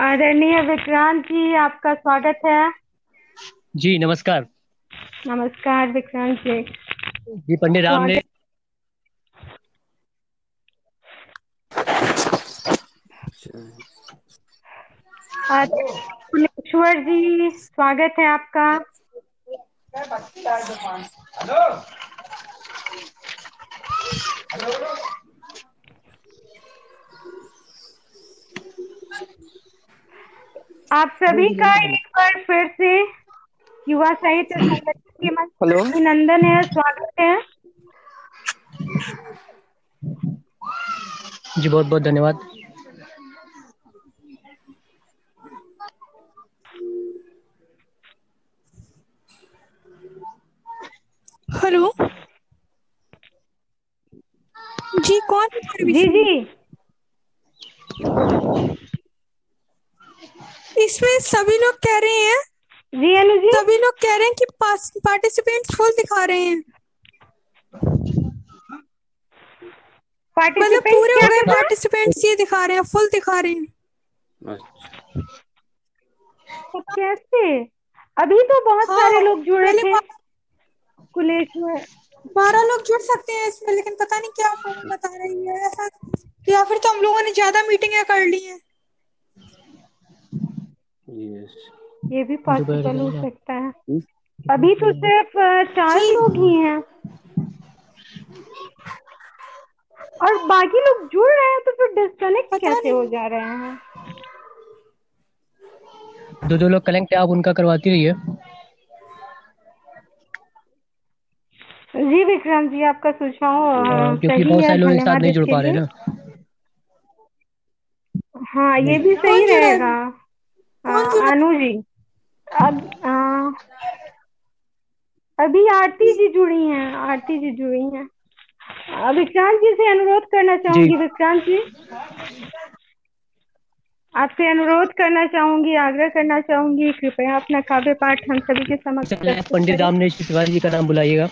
आदरणीय विक्रांत जी आपका स्वागत है। जी नमस्कार। नमस्कार विक्रांत जी। जी पंडित राम ने फुलेश्वर जी स्वागत है आपका। आप सभी का एक बार फिर से युवा साहित्य संगठन के मंच अभिनंदन है स्वागत है। जी बहुत बहुत धन्यवाद। हेलो? जी कौन जी जी। इसमें सभी लोग कह रहे हैं। जी अनु जी। सभी लोग कह रहे हैं कि पार्टिसिपेंट फुल दिखा रहे हैं। मतलब पूरे हो? गए पार्टिसिपेंट्स ये दिखा रहे हैं फुल दिखा रहे हैं। तो कैसे? अभी तो बहुत हाँ, सारे लोग जुड़े थे। बा- कुलेश्वर बारह लोग जुड़ सकते हैं इसमें लेकिन पता नहीं क्या बता रही है। ऐसा या फिर तो हम लोगों ने ज़्यादा मीटिंगें कर ली हैं। ये भी पॉसिबल हो सकता है। अभी तो सिर्फ़ चार लोग ही हैं। और बाकी लोग जुड़ रहे हैं तो फिर डिस्कनेक्ट कैसे हो जा रहे हैं? दो दो लोग कनेक्ट है आप उनका करवाती रहिए। जी विक्रम जी आपका सुझाव क्योंकि बहुत सारे लोग एक साथ नहीं जुड़ पा रहे ना। हाँ ये भी सही रहेगा? अनु जी। अब अ, अभी आरती जी जुड़ी हैं आरती जी जुड़ी हैं। विक्रांत जी से अनुरोध करना चाहूँगी विक्रांत जी। आपसे अनुरोध करना चाहूँगी आग्रह करना चाहूँगी कृपया अपना काव्य पाठ हम सभी के समक्ष पंडित। रामनेश तिवारी जी का नाम बुलाइएगा।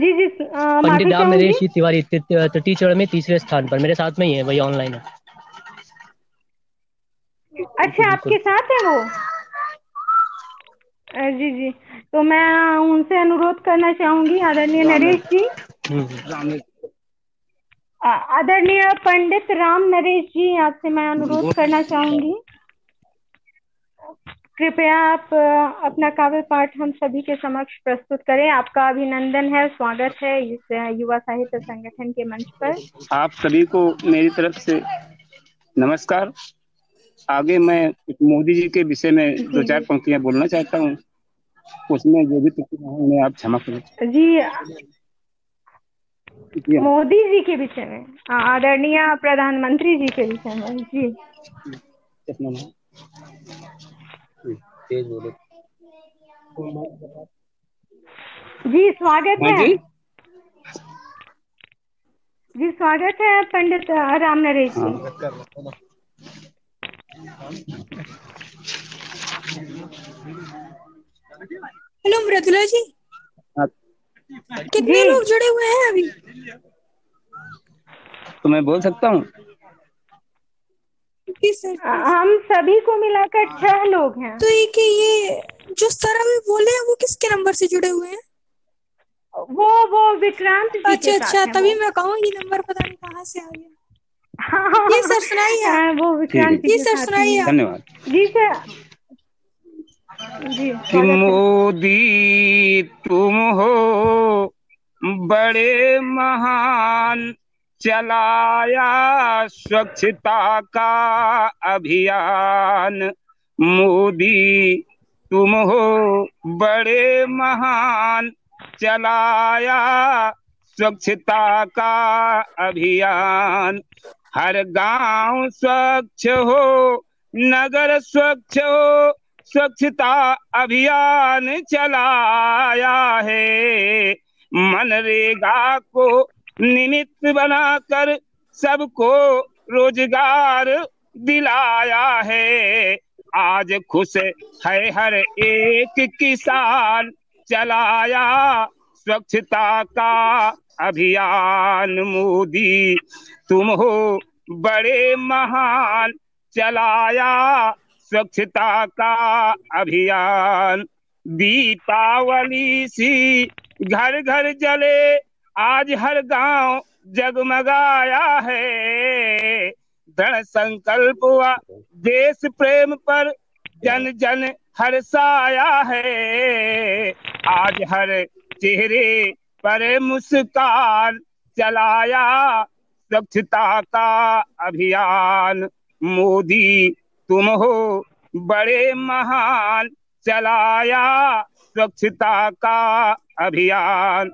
जी जी पंडित राम नरेश तिवारी तृतीय चरण में तीसरे स्थान पर मेरे साथ में ही है वही ऑनलाइन है। अच्छा आपके साथ है वो? जी जी। तो मैं उनसे अनुरोध करना चाहूँगी आदरणीय नरेश जी। हम्म, आदरणीय पंडित राम नरेश जी आपसे मैं अनुरोध करना चाहूँगी। कृपया आप अपना काव्य पाठ हम सभी के समक्ष प्रस्तुत करें। आपका अभिनंदन है स्वागत है इस युवा साहित्य संगठन के मंच पर। आप सभी को मेरी तरफ़ से नमस्कार। आगे मैं मोदी जी के विषय में दो चार पंक्तियाँ बोलना चाहता हूँ। उसमें जो भी उन्हें आप क्षमा करें। जी हाँ। मोदी जी के विषय में आदरणीय प्रधानमंत्री जी के विषय में जी। जी स्वागत हाँ है। जी। जी स्वागत है पंडित राम नरेश जी। हाँ। हेलो मृदुला जी हाँ, कितने लोग जुड़े हुए हैं अभी? तो मैं बोल सकता हूँ? हम सभी को मिलाकर छह लोग हैं। तो ये कि ये जो सर अभी बोले हैं वो किसके नंबर से जुड़े हुए हैं? वो वो विक्रांत अच्छा अच्छा तभी मैं कहूँ ये नंबर पता नहीं कहाँ से आ गया। हाँ, जी सर सुनाइए हाँ, वो विक्रांत जी सर सुनाइए धन्यवाद। जी सर जी कि मोदी तुम हो बड़े महान चलाया स्वच्छता का अभियान। मोदी तुम हो बड़े महान चलाया स्वच्छता का अभियान। हर गाँव स्वच्छ हो, नगर स्वच्छ हो, स्वच्छता अभियान चलाया है। मनरेगा को निमित्त बनाकर सबको रोज़गार दिलाया है। आज खुश है हर एक किसान, चलाया स्वच्छता का अभियान मोदी। तुम हो बड़े महान, चलाया स्वच्छता का अभियान। दीपावली सी घर घर जले, आज हर गाँव जगमगाया है। दृढ़ संकल्प हुआ, देश प्रेम पर जन जन हर्षाया है। आज हर चेहरे पर मुस्कान चलाया स्वच्छता का अभियान। मोदी, तुम हो बड़े महान, चलाया स्वच्छता का अभियान।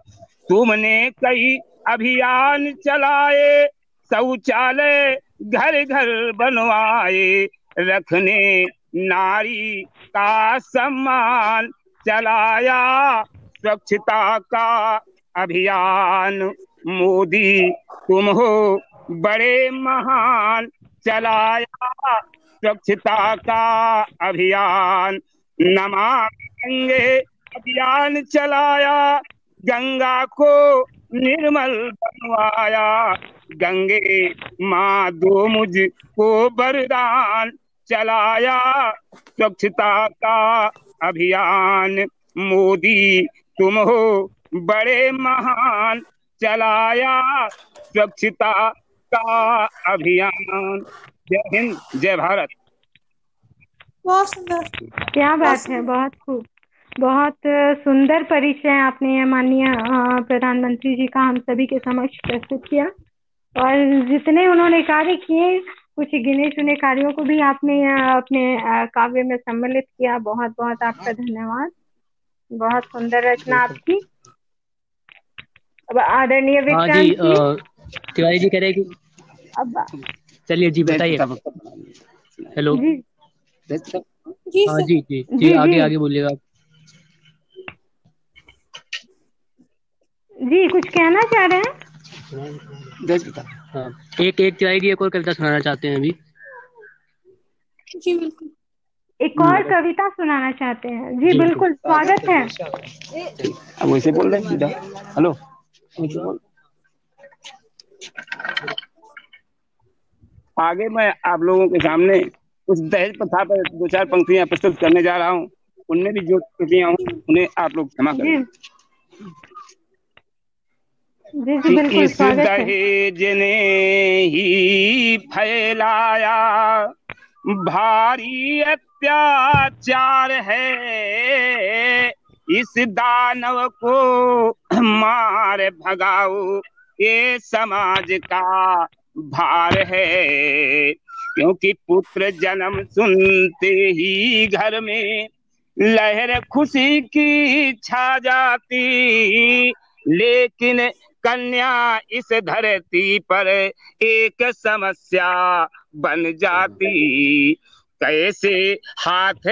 तुमने कई अभियान चलाए, शौचालय घर घर बनवाए, रखने नारी का सम्मान, चलाया स्वच्छता का अभियान। मोदी तुम हो बड़े महान, चलाया स्वच्छता का अभियान। नमामि गंगे अभियान चलाया, गंगा को निर्मल बनवाया। गंगे माँ दो मुझ को बरदान चलाया स्वच्छता का अभियान। मोदी, तुम हो बड़े महान चलाया स्वच्छता का अभियान। जय हिंद जय भारत। बहुत सुंदर। क्या बात है बहुत खूब। बहुत सुंदर परिचय आपने माननीय प्रधानमंत्री जी का हम सभी के समक्ष प्रस्तुत किया। और जितने उन्होंने कार्य किए कुछ गिने चुने कार्यों को भी आपने अपने काव्य में सम्मिलित किया। बहुत बहुत आपका धन्यवाद। बहुत सुंदर रचना आपकी। अब आदरणीय हाँ विक्रांत जी। जी तिवारी जी कह रहे हैं कि अब चलिए जी बताइए। हेलो। जी। जी हाँ जी जी जी जी, आगे आगे बोलिएगा आप। जी कुछ कहना चाह रहे हैं? हाँ। एक एक तिवारी जी एक और कविता सुनाना चाहते हैं अभी। जी बिल्कुल। एक और कविता सुनाना चाहते हैं। जी बिल्कुल स्वागत है। अब वैसे बोल रहे हैं सीधा। हेलो। आगे मैं आप लोगों के सामने उस दहेज प्रथा पर दो चार पंक्तियाँ प्रस्तुत करने जा रहा हूँ। उनमें भी जो त्रुटियाँ हूँ उन्हें आप लोग क्षमा करें। इस दहेज ने ही फैलाया। भारी अत्याचार है। इस दानव को मार भगाओ। ये समाज का भार है, क्योंकि पुत्र जन्म सुनते ही घर में लहर खुशी की छा जाती। लेकिन कन्या इस धरती पर एक समस्या बन जाती। कैसे हाथ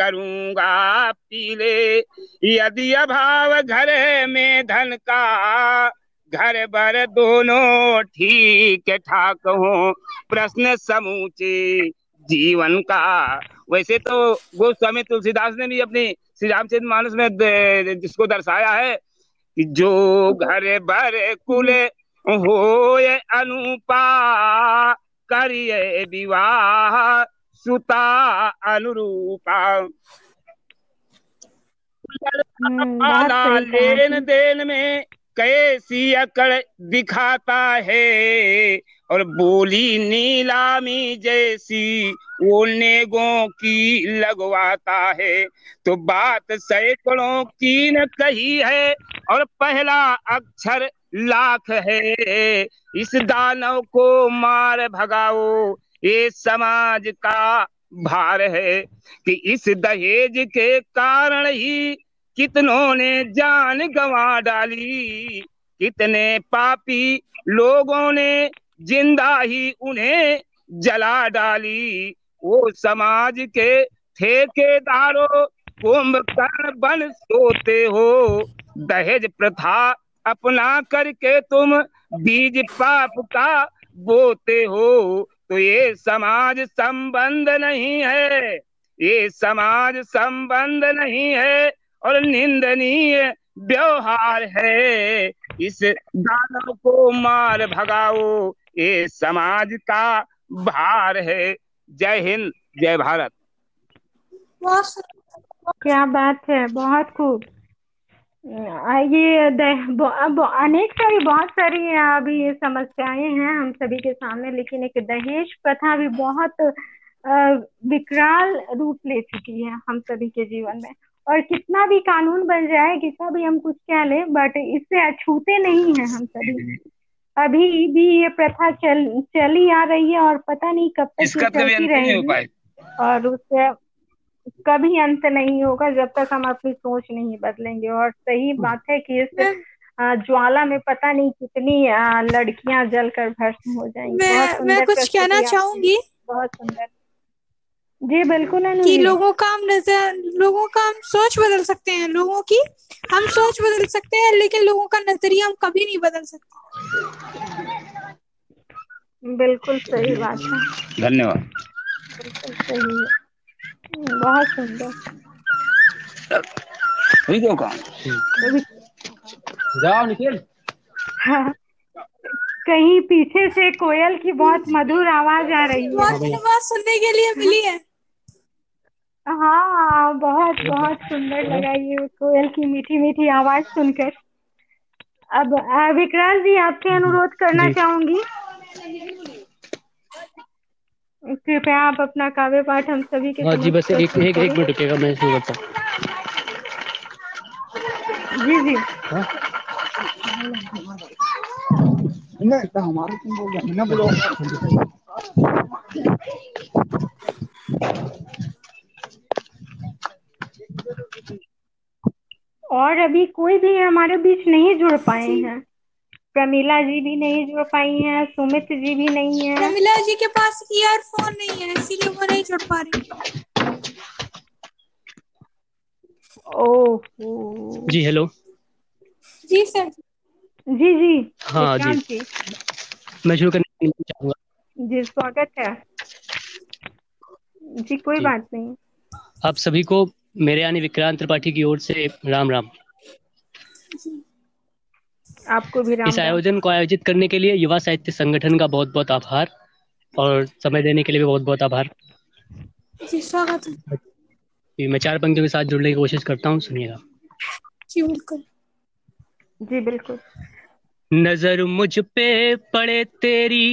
करूँगा पीले। यदि अभाव घर में धन का, घर भर दोनों ठीक ठाक हो। प्रश्न समूचे जीवन का। वैसे तो गोस्वामी तुलसीदास ने भी अपनी श्री रामचंद्र मानस में जिसको दर्शाया है कि जो घर भर कुल हो अनुपा, करिए विवाह। सुता अनुरूपा। हम्म, बहुत वाला लेन देन में कैसी अकड़ दिखाता है और बोली नीलामी जैसी वो नेगों की लगवाता है। तो बात सैकड़ों की न कही है और पहला अक्षर लाख है। इस दानव को मार भगाओ ये समाज का भार है कि इस दहेज के कारण ही कितनों ने जान गंवा डाली। कितने पापी लोगों ने ज़िंदा ही उन्हें जला डाली। वो समाज के ठेकेदारों, कुंभकर्ण बन सोते हो। दहेज प्रथा अपना करके तुम बीज पाप का बोते हो। तो ये समाज संबंध नहीं है। ये समाज संबंध नहीं है और निंदनीय व्यवहार है। इस दानव को मार भगाओ। ये समाज का भार है। जय हिंद, जय भारत। क्या बात है, बहुत खूब। ये अनेक सारी बहुत सारी अभी ये समस्याएँ हैं हम सभी के सामने लेकिन एक दहेज प्रथा भी बहुत विकराल रूप ले चुकी है हम सभी के जीवन में। और कितना भी कानून बन जाए कितना भी हम कुछ कह ले बट इससे अछूते नहीं है हम सभी। अभी भी ये प्रथा चल चली आ रही है और पता नहीं कब तक कभी चलती रहेगी। और उससे कभी अंत नहीं होगा जब तक हम अपनी सोच नहीं बदलेंगे। और सही बात है कि इस ज्वाला में पता नहीं कितनी लड़कियाँ जलकर भस्म हो जाएँगी। मैं मैं कुछ कहना चाहूँगी। बहुत सुंदर। जी बिल्कुल कि लोगों का हम नज़र लोगों का हम सोच बदल सकते हैं। लोगों की हम सोच बदल सकते हैं लेकिन लोगों का नज़रिया हम कभी नहीं बदल सकते। बिल्कुल सही बात है। धन्यवाद। बिल्कुल सही है। बहुत सुंदर। काम अभी जाओ निखिल। हाँ, कहीं पीछे से कोयल की बहुत मधुर आवाज़ आ रही है। बहुत धन्यवाद सुनने के लिए मिली है। हाँ बहुत बहुत सुंदर लगा ये कोयल की मीठी मीठी आवाज़ सुनकर। अब विकराल जी आपसे अनुरोध करना चाहूँगी। कृपया आप अपना काव्य पाठ हम सभी के हाँ जी बस एक एक एक मिनट रुकेगा मैं शुरू करता हूँ। जी जी। हाँ? और अभी कोई भी हमारे बीच नहीं जुड़ पाए हैं। प्रमीला जी भी नहीं जुड़ पाई हैं सुमित जी भी नहीं है। प्रमिला जी के पास ईयरफोन नहीं है इसीलिए वो नहीं जुड़ पा रही। ओह। जी हेलो जी सर जी जी। हाँ जी। जी मैं शुरू करने के लिए चाहूँगा। जी स्वागत है। जी कोई जी। बात नहीं। आप सभी को मेरे यानी विक्रांत त्रिपाठी की ओर से राम राम आपको भी राम इस आयोजन को आयोजित करने के लिए युवा साहित्य संगठन का बहुत बहुत आभार और समय देने के लिए भी बहुत बहुत आभार। जी स्वागत है। मैं चार पंक्तियों के साथ जुड़ने की कोशिश करता हूँ सुनिएगा। जी बिल्कुल। जी बिल्कुल। नज़र मुझ पे पड़े तेरी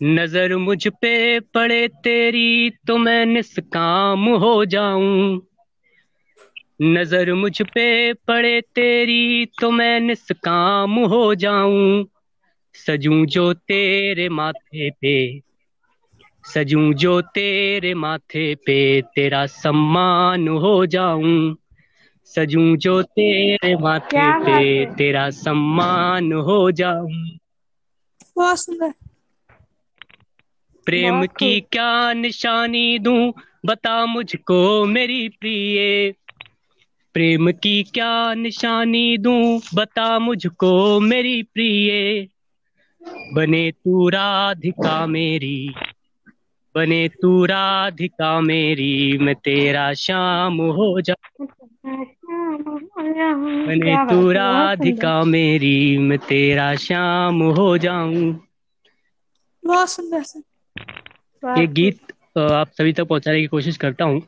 नज़र मुझ पे पड़े तेरी तो मैं निष्काम हो जाऊँ। नज़र मुझ पे पड़े तेरी तो मैं निष्काम हो जाऊँ। सजूं जो तेरे माथे पे सजूं जो तेरे माथे पे तेरा सम्मान हो जाऊँ। सजूं जो तेरे माथे पे तेरा सम्मान हो जाऊँ। प्रेम की क्या निशानी दूँ बता मुझको मेरी प्रिय। प्रेम की क्या निशानी दूँ? बता मुझको मेरी प्रिय। बने तू राधिका मेरी। बने तू राधिका मेरी। मैं तेरा शाम हो जा। बने तू राधिका मेरी। मैं तेरा शाम हो जाऊँ। बहुत सुंदर ये गीत आप सभी तक पहुँचाने की कोशिश करता हूँ।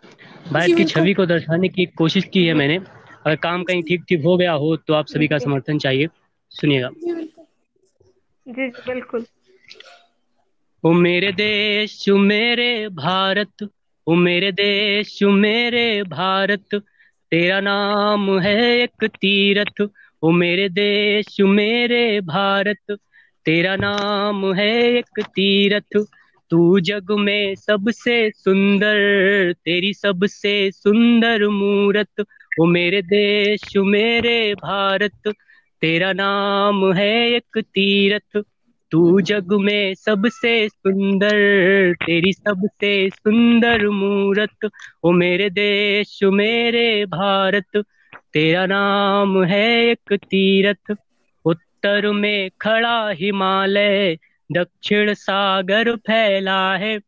भारत की छवि को दर्शाने की कोशिश की है मैंने। अगर काम कहीं ठीक ठीक हो गया हो तो आप सभी का समर्थन चाहिए। सुनिएगा। जी बिल्कुल। ओ मेरे देश मेरे भारत ओ मेरे देश मेरे भारत तेरा नाम है एक तीरथ। ओ मेरे देश मेरे भारत तेरा नाम है एक तीरथ। तू जग में सबसे सुंदर, तेरी सबसे सुंदर मूरत ओ मेरे देश, मेरे भारत, तेरा नाम है एक तीरथ। तू जग में सबसे सुंदर, तेरी सबसे सुंदर मूरत ओ मेरे देश, मेरे भारत, तेरा नाम है एक तीरथ। उत्तर में खड़ा हिमालय दक्षिण सागर फैला है।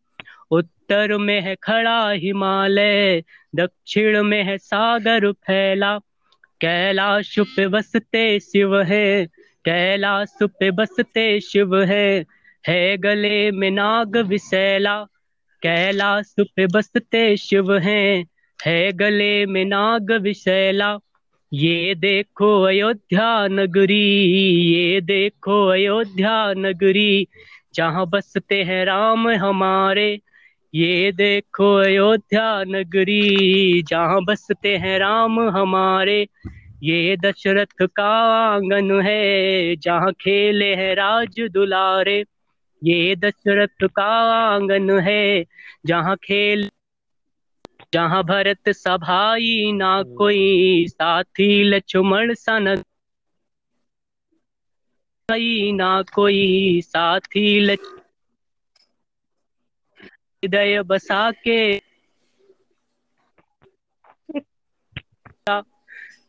उत्तर में है खड़ा हिमालय, दक्षिण में है सागर फैला। कैलाश पे बसते शिव है, कैलाश पे बसते शिव है। है गले में नाग विशैला कैलाश पे बसते शिव हैं। है गले में नाग विशैला ये देखो अयोध्या नगरी, ये देखो अयोध्या नगरी, जहाँ बसते हैं राम हमारे। ये देखो अयोध्या नगरी, जहाँ बसते हैं राम हमारे। ये दशरथ का आँगन है, जहाँ खेले हैं राज दुलारे। ये दशरथ का आँगन है, जहाँ खेल जहाँ भरत सभाई ना कोई साथी लक्ष्मण सन ना कोई साथी हृदय बसा के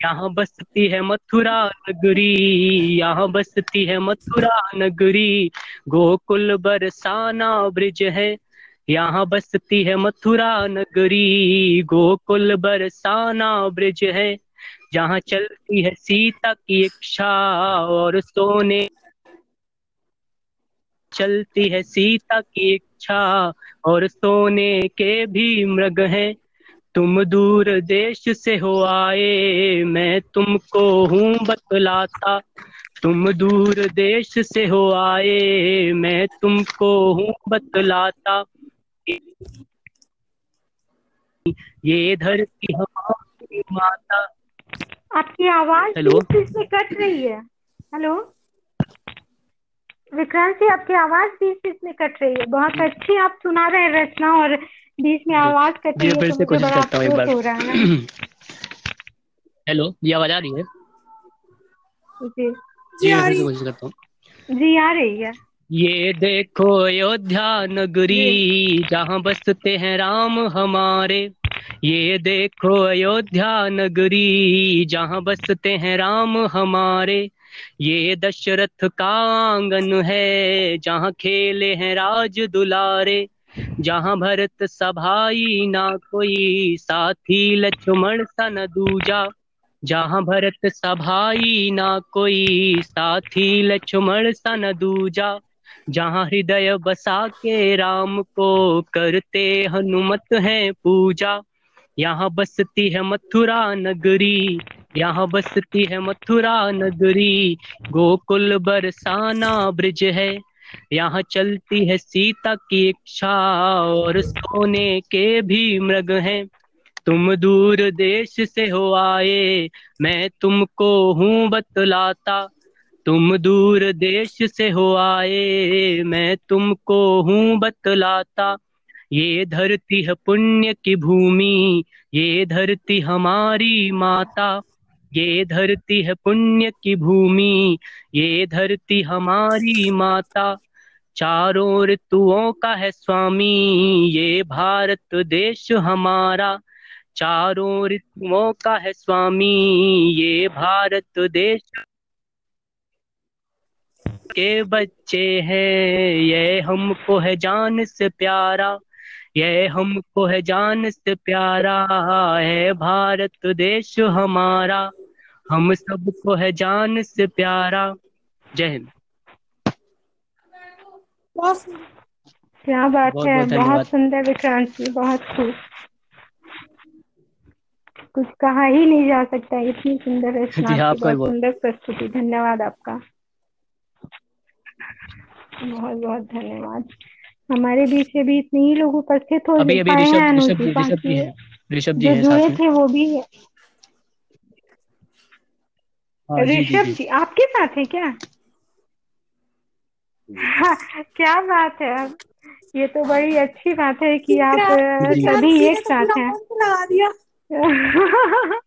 यहाँ बसती है मथुरा नगरी यहाँ बसती है मथुरा नगरी। गोकुल बरसाना ब्रिज है यहाँ बसती है मथुरा नगरी, गोकुल बरसाना ब्रिज है। जहाँ चलती है सीता की इच्छा और सोने। चलती है सीता की इच्छा और सोने के भी मृग हैं। तुम दूर देश से हो आए, मैं तुमको हूँ बतलाता। तुम दूर देश से हो आए, मैं तुमको हूँ बतलाता। ये धरती हमारी माता। आपकी आवाज़ हेलो। बीच में कट रही है। हेलो। विक्रांत जी आपकी आवाज़ बीच बीच में कट रही है। बहुत अच्छी आप सुना रहे हैं रचना और बीच में आवाज़ कट रही है फिर तो से मुझे कोशिश बड़ा करता हूँ एक अफसोस हो रहा है। बार हेलो ये आवाज़ आ रही है? जी। जी मैं आ रही है। कोशिश करता हूँ। जी आ रही है। ये देखो अयोध्या नगरी जहाँ बसते हैं राम हमारे। ये देखो अयोध्या नगरी जहाँ बसते हैं राम हमारे। ये दशरथ का आँगन है जहाँ खेले हैं राज दुलारे। जहाँ भरत सभाई ना कोई साथी लक्ष्मण सन दूजा। जहाँ भरत सभाई ना कोई साथी लक्ष्मण सन दूजा। जहाँ हृदय बसा के राम को करते हनुमत है पूजा। यहाँ बसती है मथुरा नगरी, यहाँ बसती है मथुरा नगरी। गोकुल बरसाना ब्रिज है, यहाँ चलती है सीता की इच्छा और सोने के भी मृग हैं। तुम दूर देश से हो आए, मैं तुमको हूँ बतलाता। तुम दूर देश से हो आए, मैं तुमको हूँ बतलाता। ये धरती है पुण्य की भूमि, ये धरती हमारी माता। ये धरती है पुण्य की भूमि, ये धरती हमारी माता। चारों ऋतुओं का है स्वामी, ये भारत देश हमारा। चारों ऋतुओं का है स्वामी, ये भारत देश के बच्चे हैं। ये हमको है जान से प्यारा। ये हमको है जान से प्यारा। है भारत देश हमारा। हम सबको है जान से प्यारा। जय हिंद। क्या बात बहुत है। बहुत बहुत सुंदर विक्रांत। जी बहुत खूब। कुछ कहा ही नहीं जा सकता। इतनी सुंदर रचना बहुत सुंदर प्रस्तुति। धन्यवाद आपका। बहुत बहुत धन्यवाद। हमारे बीच में भी इतने ही लोग उपस्थित हो अभी अभी हैं ऋषभ ऋषभ जी ऋषभ जी हैं। ऋषभ जी जो हैं जुड़े साथ में। थे वो भी हाँ। जी जी ऋषभ जी। आपके साथ है क्या? हाँ, क्या बात है ये तो बड़ी अच्छी बात है कि आप सभी एक तो साथ हैं। मंत्र लगा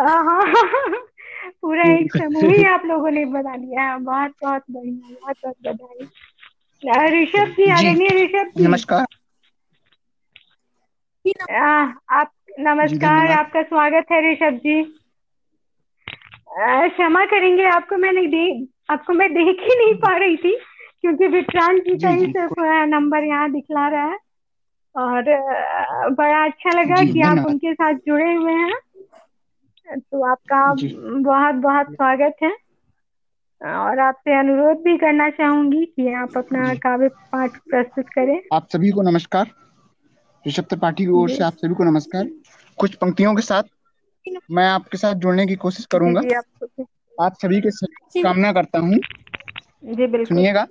हाँ, पूरा एक समूह ही आप लोगों ने बना लिया। है बहुत बहुत बढ़िया बहुत बहुत बधाई। ऋषभ जी आदरणीय ऋषभ जी। नमस्कार। अ, आप नमस्कार आपका स्वागत है ऋषभ जी। क्षमा करेंगे आपको मैंने देख आपको मैं देख ही नहीं पा रही थी क्योंकि विक्रांत जी का ही सिर्फ़ नंबर यहाँ दिखला रहा है। और बड़ा अच्छा लगा कि आप उनके साथ जुड़े हुए हैं। तो आपका बहुत बहुत स्वागत है। और आपसे अनुरोध भी करना चाहूँगी कि आप अपना काव्य पाठ प्रस्तुत करें। आप सभी को नमस्कार। ऋषभ त्रिपाठी की ओर से आप सभी को नमस्कार। कुछ पंक्तियों के साथ मैं आपके साथ जुड़ने की कोशिश करूँगा। आप सभी के कामना करता हूँ। जी बिल्कुल। सुनिएगा।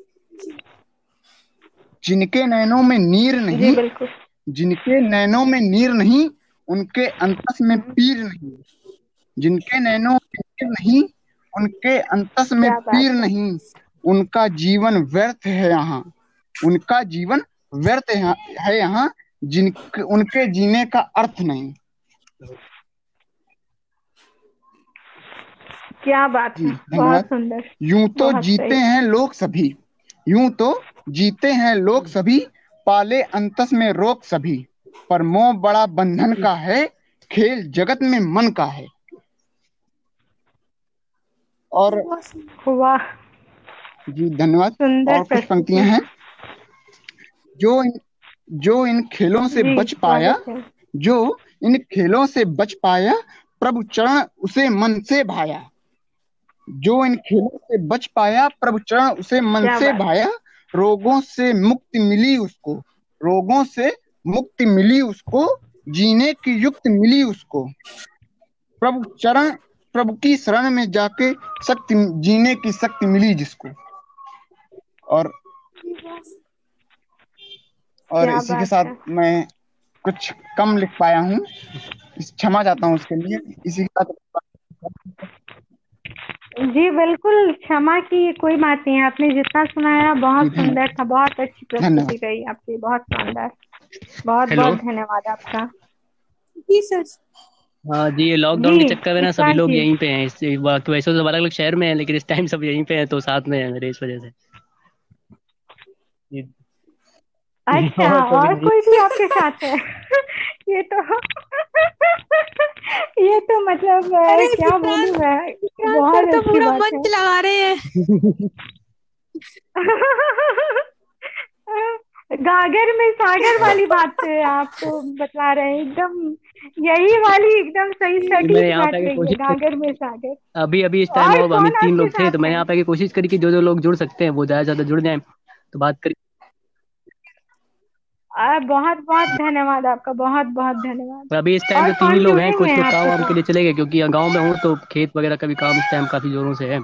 जिनके नैनों में नीर नहीं बिल्कुल। जिनके नैनों में नीर नहीं उनके अंतस में पीर नहीं। जिनके नैनो में नहीं उनके अंतस में पीर नहीं। उनका जीवन व्यर्थ है यहाँ। उनका जीवन व्यर्थ है यहाँ जिनके उनके जीने का अर्थ नहीं। क्या बात है? बहुत सुंदर। यूँ तो जीते। हैं लोग सभी। यूँ तो जीते हैं लोग सभी पाले अंतस में रोक सभी। पर मोह बड़ा बंधन का है खेल जगत में मन का है। और वाह। जी धन्यवाद। और कुछ पंक्तियाँ हैं। जो इन जो इन खेलों से बच पाया जो इन खेलों से बच पाया प्रभु चरण उसे मन से भाया। जो इन खेलों से बच पाया प्रभु चरण उसे मन से भाया रोगों से मुक्ति मिली उसको रोगों से मुक्ति मिली उसको जीने की युक्त मिली उसको। प्रभु चरण प्रभु की शरण में जाके शक्ति जीने की शक्ति मिली जिसको। और और इसी के साथ है। मैं कुछ कम लिख पाया हूँ। क्षमा चाहता हूँ उसके लिए। इसी के साथ जी बिल्कुल क्षमा की कोई बात नहीं है। आपने जितना सुनाया बहुत सुंदर था बहुत अच्छी प्रस्तुति। रही आपकी बहुत शानदार। बहुत हेलो। बहुत धन्यवाद आपका। जी सर। हाँ जी ये लॉकडाउन के चक्कर में ना सभी लोग यहीं पे हैं इससे वैसे तो अलग अलग शहर में हैं लेकिन इस टाइम सब यहीं पे हैं तो साथ में हैं मेरे इस वजह से। अच्छा और कोई नहीं। कोई भी आपके साथ है? ये तो ये तो मतलब क्या बोलूँ मैं? बहुत तो पूरा मंच लगा रहे हैं। गागर में सागर वाली बात आप तो बता रहे हैं एकदम यही वाली एकदम सही मैं सटीक यहाँ बात है कोशिश- गागर में सागर। अभी अभी इस टाइम और हम तीन लोग थे तो मैंने? यहाँ पे कोशिश करी कि जो जो लोग जुड़ सकते हैं वो ज़्यादा ज़्यादा जुड़ जाएँ तो बात करी। बहुत बहुत धन्यवाद आपका बहुत बहुत धन्यवाद। अभी इस टाइम तो तीन ही लोग हैं कुछ लोग हैं काम आपके वाम के लिए चले गए क्योंकि गाँव में हूँ तो खेत वगैरह का भी काम इस टाइम काफ़ी जोरों से है।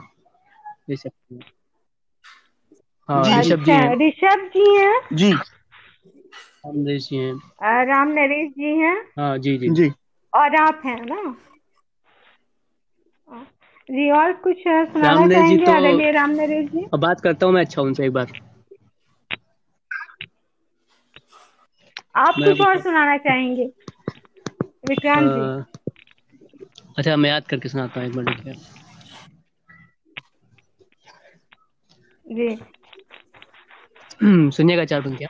हाँ जी, ऋषभ जी अच्छा हैं। ऋषभ जी हैं? जी। रामदेश जी हैं। राम नरेश जी हैं? हाँ जी जी। जी। और आप हैं ना? जी और कुछ सुनाना राम नरेश जी चाहेंगे तो- राम नरेश जी। अब बात करता हूँ मैं अच्छा उनसे एक बार। आप कुछ और सुनाना चाहेंगे? विक्रांत जी। अच्छा मैं याद करके सुनाता हूँ एक मिनट रुकिए। जी सुनिएगा चार पंक्तियाँ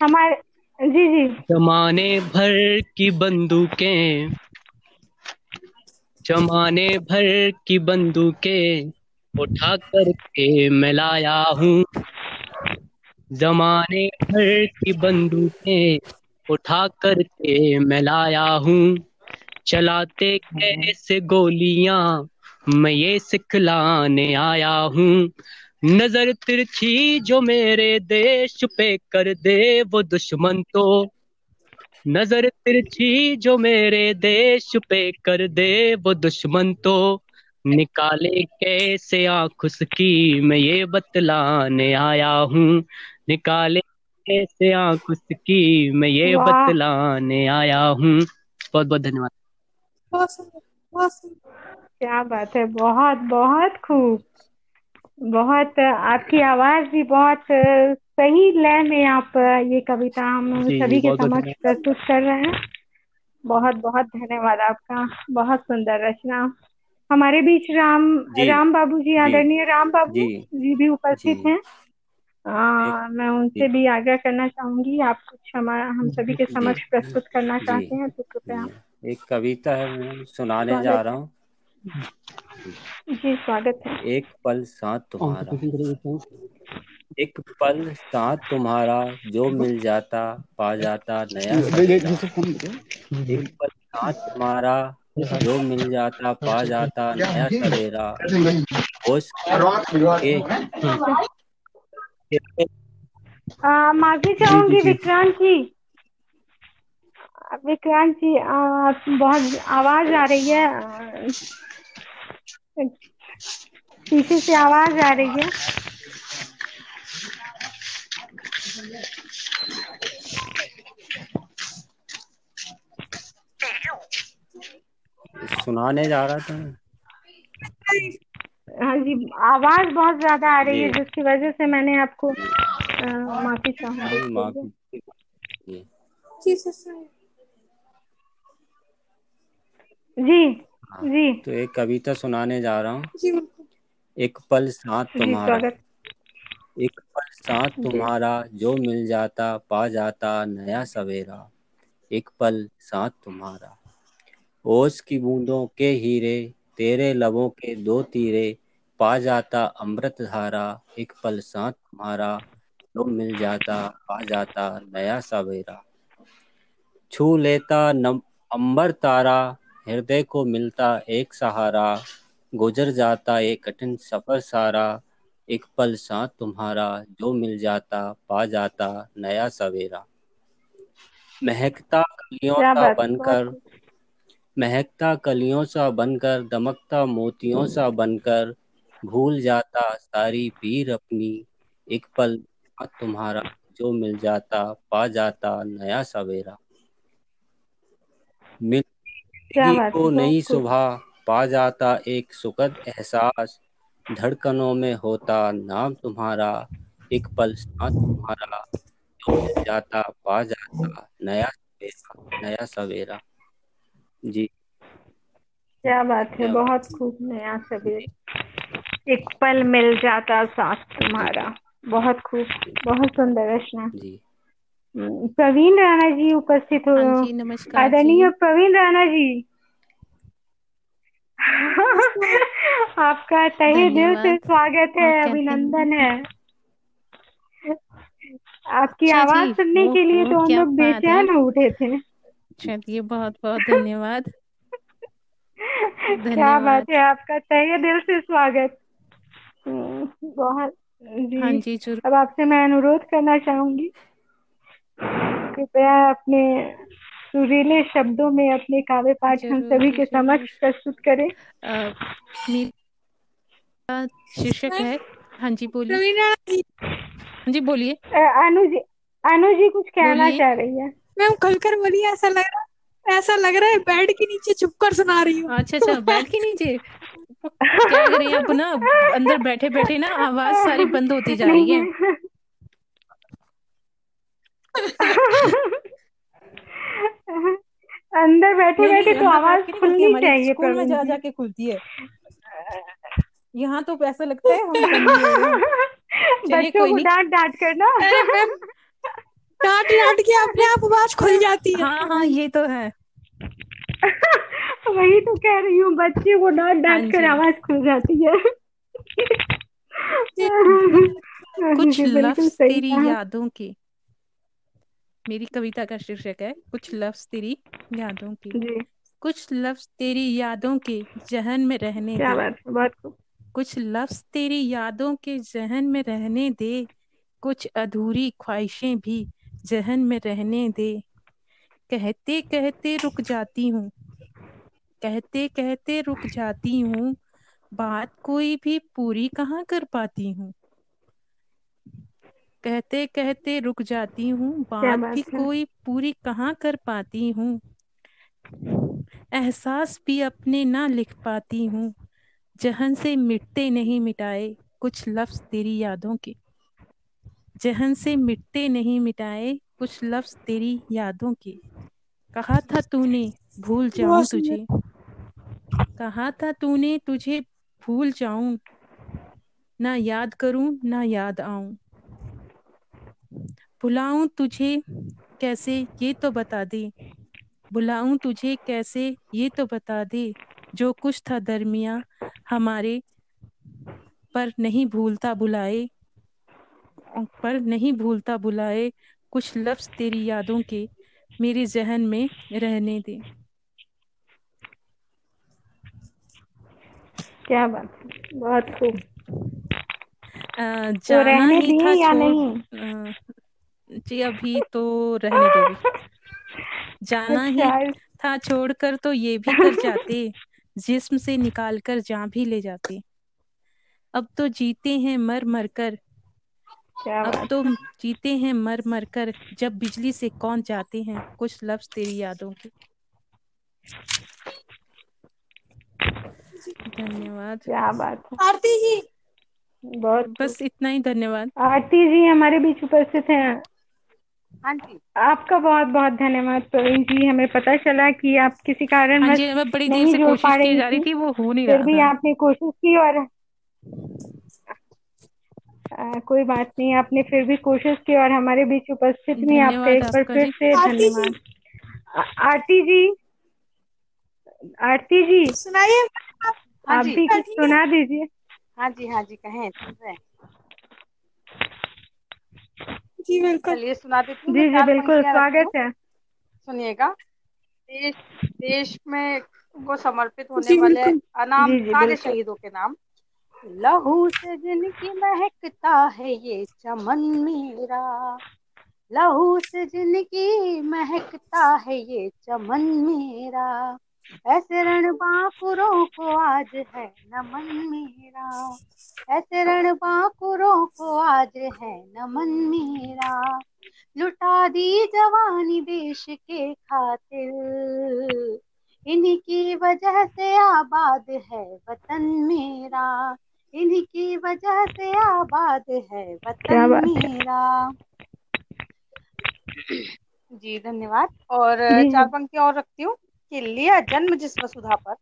हमारे जी जी। जमाने भर की बंदूकें जमाने भर की बंदूकें उठा करके मैं लाया हूँ। जमाने भर की बंदूकें उठा करके मैं लाया हूँ। चलाते कैसे गोलियाँ मैं ये सिखलाने आया हूँ। नज़र तिरछी जो मेरे देश पे कर दे वो दुश्मन तो। नज़र तिरछी जो मेरे देश पे कर दे वो दुश्मन तो। निकाले कैसे आँख उसकी मैं ये बतलाने आया हूँ। निकाले कैसे आँख उसकी मैं ये बतलाने आया हूँ। बहुत बहुत धन्यवाद। क्या बात है बहुत बहुत खूब। बहुत आपकी आवाज़ भी बहुत सही लय में आप ये कविता हम सभी के समक्ष प्रस्तुत कर रहे हैं। बहुत बहुत धन्यवाद आपका। बहुत सुंदर रचना। हमारे बीच राम राम बाबू जी आदरणीय राम बाबू जी, भी उपस्थित। हैं। आ, मैं उनसे भी आग्रह करना चाहूँगी आप कुछ हमारा हम सभी के समक्ष प्रस्तुत करना चाहते हैं तो कृपया एक कविता है मैं सुनाने जा रहा हूँ। जी स्वागत है। एक पल साथ तुम्हारा। एक पल साथ तुम्हारा जो मिल जाता पा जाता नया। एक पल साथ तुम्हारा जो मिल जाता पा जाता नया सवेरा होश माफ़ी चाहूँगी विक्रांत जी। विक्रांत जी बहुत आवाज़ आ रही है। पीछे से आवाज़ आ रही है। सुनाने जा रहा था। हाँ जी आवाज़ बहुत ज़्यादा आ रही है जिसकी वजह से मैंने आपको माफ़ी चाहूँगी। जी, जी हाँ, जी। तो एक कविता सुनाने जा रहा हूँ। एक पल साथ तुम्हारा। एक पल साथ तुम्हारा जो मिल जाता पा जाता नया सवेरा। एक पल साथ तुम्हारा। ओस की बूंदों के हीरे तेरे लबों के दो तीरे पा जाता अमृत धारा। एक पल साथ तुम्हारा जो मिल जाता पा जाता नया सवेरा। छू लेता नम अंबर तारा हृदय को मिलता एक सहारा गुजर जाता एक कठिन सफ़र सारा। एक पल साथ तुम्हारा जो मिल जाता पा जाता नया सवेरा। महकता कलियों सा बनकर महकता कलियों सा बनकर दमकता मोतियों सा बनकर भूल जाता सारी पीर अपनी। एक पल तुम्हारा जो मिल जाता पा जाता नया सवेरा। मिल को है नई सुबह पा जाता एक सुखद एहसास। धड़कनों में होता नाम तुम्हारा एक पल साथ तुम्हारा। मिल जाता पा जाता नया सवेरा नया सवेरा। जी। क्या बात है बहुत खूब नया सवेरे। एक पल मिल जाता साथ तुम्हारा। बहुत खूब बहुत सुंदर रचना जी। प्रवीण राणा जी उपस्थित हो। हाँ जी नमस्कार जी। आदरणीय प्रवीण राणा जी। आपका तहे दिल से स्वागत है हैं अभिनंदन है आपकी आवाज़ सुनने के लिए तो हम लोग बेचैन हो उठे थे। चलिए बहुत बहुत धन्यवाद। क्या धन्यवाद। बात है आपका तहे दिल से स्वागत। हम्म, बहुत हाँ जी जी ज़रूर। अब आपसे मैं अनुरोध करना चाहूँगी कृपया अपने सुरीले शब्दों में अपने काव्य पाठ हम सभी के समक्ष प्रस्तुत करें। शीर्षक है। हाँ जी बोलिए। जी। हाँ जी बोलिए। अनु जी अनु जी कुछ कहना चाह रही है। मैम खुलकर बोलिए ऐसा लग रहा ऐसा लग रहा है बेड के नीचे छुपकर सुना रही हूँ। अच्छा अच्छा बैठ के नीचे? क्या करें अब ना? अंदर बैठे बैठे ना आवाज़ सारी बंद होती जा रही है। अंदर बैठे बैठे तो आवाज़ खुलनी चाहिए स्कूल में जा जी जा के खुलती है। यहाँ तो ऐसा लगता है हम हैं। बच्चों को डांट डांट कर ना। डांट डांट के अपने आप आवाज़ खुल जाती है। हाँ हाँ ये तो है। वही तो कह रही हूँ बच्चे को डांट हाँ डांट कर आवाज़ खुल जाती है। कुछ लफ्ज तेरी यादों के मेरी कविता का शीर्षक है कुछ लफ्ज तेरी यादों के। जी। कुछ लफ्ज तेरी यादों के जहन में रहने क्या दे। बात है बहुत कुछ लफ्ज तेरी यादों के जहन में रहने दे। कुछ अधूरी ख्वाहिशें भी जहन में रहने दे। कहते कहते रुक जाती हूँ। कहते कहते रुक जाती हूँ। बात कोई भी पूरी कहाँ कर पाती हूँ? कहते कहते रुक जाती हूँ। बात की कोई पूरी कहाँ कर पाती हूँ? एहसास भी अपने ना लिख पाती हूँ। जहन से मिटते नहीं मिटाए कुछ लफ्ज तेरी यादों के। जहन से मिटते नहीं मिटाए कुछ लफ्ज तेरी यादों के। कहा था तूने भूल जाऊँ तुझे? कहा था तूने तुझे भूल जाऊँ? ना याद करूँ ना याद आऊँ। बुलाऊं तुझे कैसे ये तो बता दे। बुलाऊं तुझे कैसे ये तो बता दे। जो कुछ था दरमिया हमारे पर नहीं भूलता बुलाए। पर नहीं भूलता बुलाए कुछ लफ्ज तेरी यादों के मेरे जहन में रहने दे। क्या बात बहुत खूब। तो जाना ही था या तो, नहीं? आ, जी अभी तो रहने दो भी। जाना ही अच्छा था छोड़कर तो ये भी कर जाते। जिस्म से निकाल कर जान भी ले जाते। अब तो जीते हैं मर मर कर। क्या अब तो जीते हैं मर मर कर। जब बिजली से कौन जाते हैं? कुछ लफ्ज तेरी यादों के। धन्यवाद। क्या बात है। आरती जी। बहुत बस इतना ही धन्यवाद। आरती जी हमारे बीच उपस्थित हैं। हाँ जी। आपका बहुत बहुत धन्यवाद प्रवीण जी। हमें पता चला कि आप किसी कारण हाँ जी मैं बड़ी देर नहीं से जुड़ कोशिश की रही जा रही थी वो हो नहीं फिर रहा भी था। आपने कोशिश की और आ, कोई बात नहीं आपने फिर भी कोशिश की और हमारे बीच उपस्थित हुई आपका एक बार फिर से आरती जी। धन्यवाद। आरती जी आरती जी। सुनाइए। हाँ आप जी भी कुछ सुना दीजिए। हाँ जी हाँ जी कहें सुन रहे हैं। जी बिल्कुल। चलिए सुना देती जी जी बिल्कुल स्वागत है। सुनिएगा। देश देश में को समर्पित होने वाले अनाम सारे शहीदों के नाम। लहू से जिनकी महकता है ये चमन मेरा। लहू से जिनकी महकता है ये चमन मेरा। ऐसे रण बांकुरों को आज है नमन मेरा। ऐसे रण बांकुरों को आज है नमन मेरा। लुटा दी जवानी देश के खातिर। इन्हीं की वजह से आबाद है वतन मेरा। इन्हीं की वजह से आबाद है वतन मेरा। जी धन्यवाद। और चार पंक्ति और रखती हूँ कि लिया जन्म जिस वसुधा पर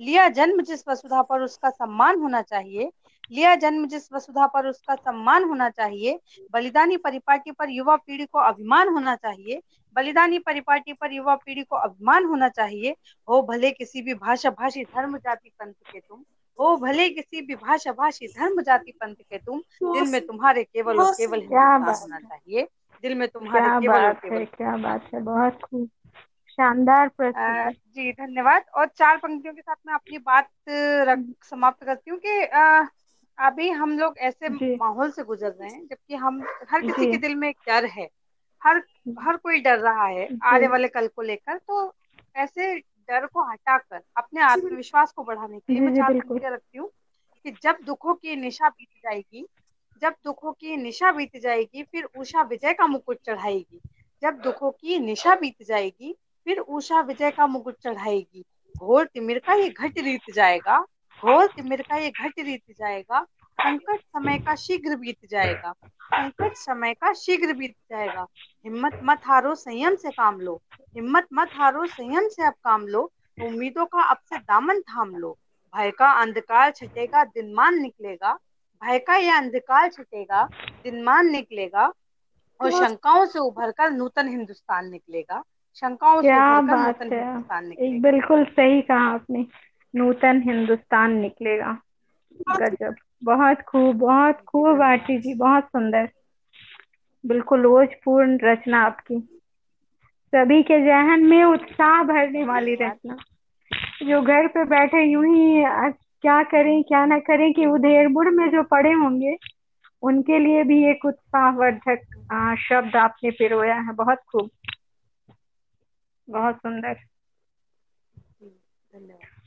लिया जन्म जिस वसुधा पर उसका सम्मान होना चाहिए लिया जन्म जिस वसुधा पर उसका सम्मान होना चाहिए बलिदानी परिपाटी पर युवा पीढ़ी को अभिमान होना चाहिए बलिदानी परिपाटी पर युवा पीढ़ी को अभिमान होना चाहिए हो भले किसी भी भाषा भाषी धर्म जाति पंथ के तुम हो भले किसी भी भाषा भाषी धर्म जाति पंथ के तुम दिल में तुम्हारे केवल और केवल होना चाहिए दिल में तुम्हारे क्या केवल और केवल है क्या बात है बहुत खूब शानदार जी धन्यवाद और चार पंक्तियों के साथ मैं अपनी बात रख समाप्त करती हूँ कि अभी हम लोग ऐसे माहौल से गुजर रहे हैं जबकि हम हर किसी के दिल में एक डर है। हर हर कोई डर रहा है आने वाले कल को लेकर तो ऐसे डर को हटाकर अपने आत्मविश्वास को बढ़ाने के लिए मैं बिल्कुल। रखती हूँ कि जब दुखों की निशा बीत जाएगी जब दुखों की निशा बीत जाएगी फिर उषा विजय का मुकुट चढ़ाएगी। जब दुखों की निशा बीत जाएगी फिर उषा विजय का मुकुट चढ़ाएगी। घोर तिमिर का ये घट रीत जाएगा। घोर तिमिर का ये घट रीत जाएगा संकट समय का शीघ्र बीत जाएगा संकट समय का शीघ्र बीत जाएगा। हिम्मत मत हारो संयम से काम लो। हिम्मत मत हारो संयम से अब काम लो। उम्मीदों का अब से दामन थाम लो। भय का अंधकार छटेगा दिनमान निकलेगा। भय का यह अंधकार छटेगा दिनमान निकलेगा। और शंकाओं से उभर कर नूतन हिंदुस्तान निकलेगा। शंकाओं से उभर कर नूतन हिंदुस्तान निकलेगा। बिल्कुल सही कहा आपने। नूतन हिंदुस्तान निकलेगा। गजब। बहुत खूब बहुत खूब आरती जी, बहुत सुंदर। बिल्कुल ओजपूर्ण रचना आपकी। सभी के जहन में उत्साह भरने वाली रचना। जो घर पे बैठे यूँ ही क्या करें, क्या ना करें कि उधेड़बुड़ में जो पड़े होंगे, उनके लिए भी एक उत्साहवर्धक शब्द आपने पिरोया है। बहुत खूब। बहुत सुंदर। धन्यवाद।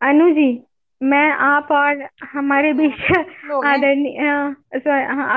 अनु जी मैं आप और हमारे बीच लोग आदरणीय sorry, हाँ,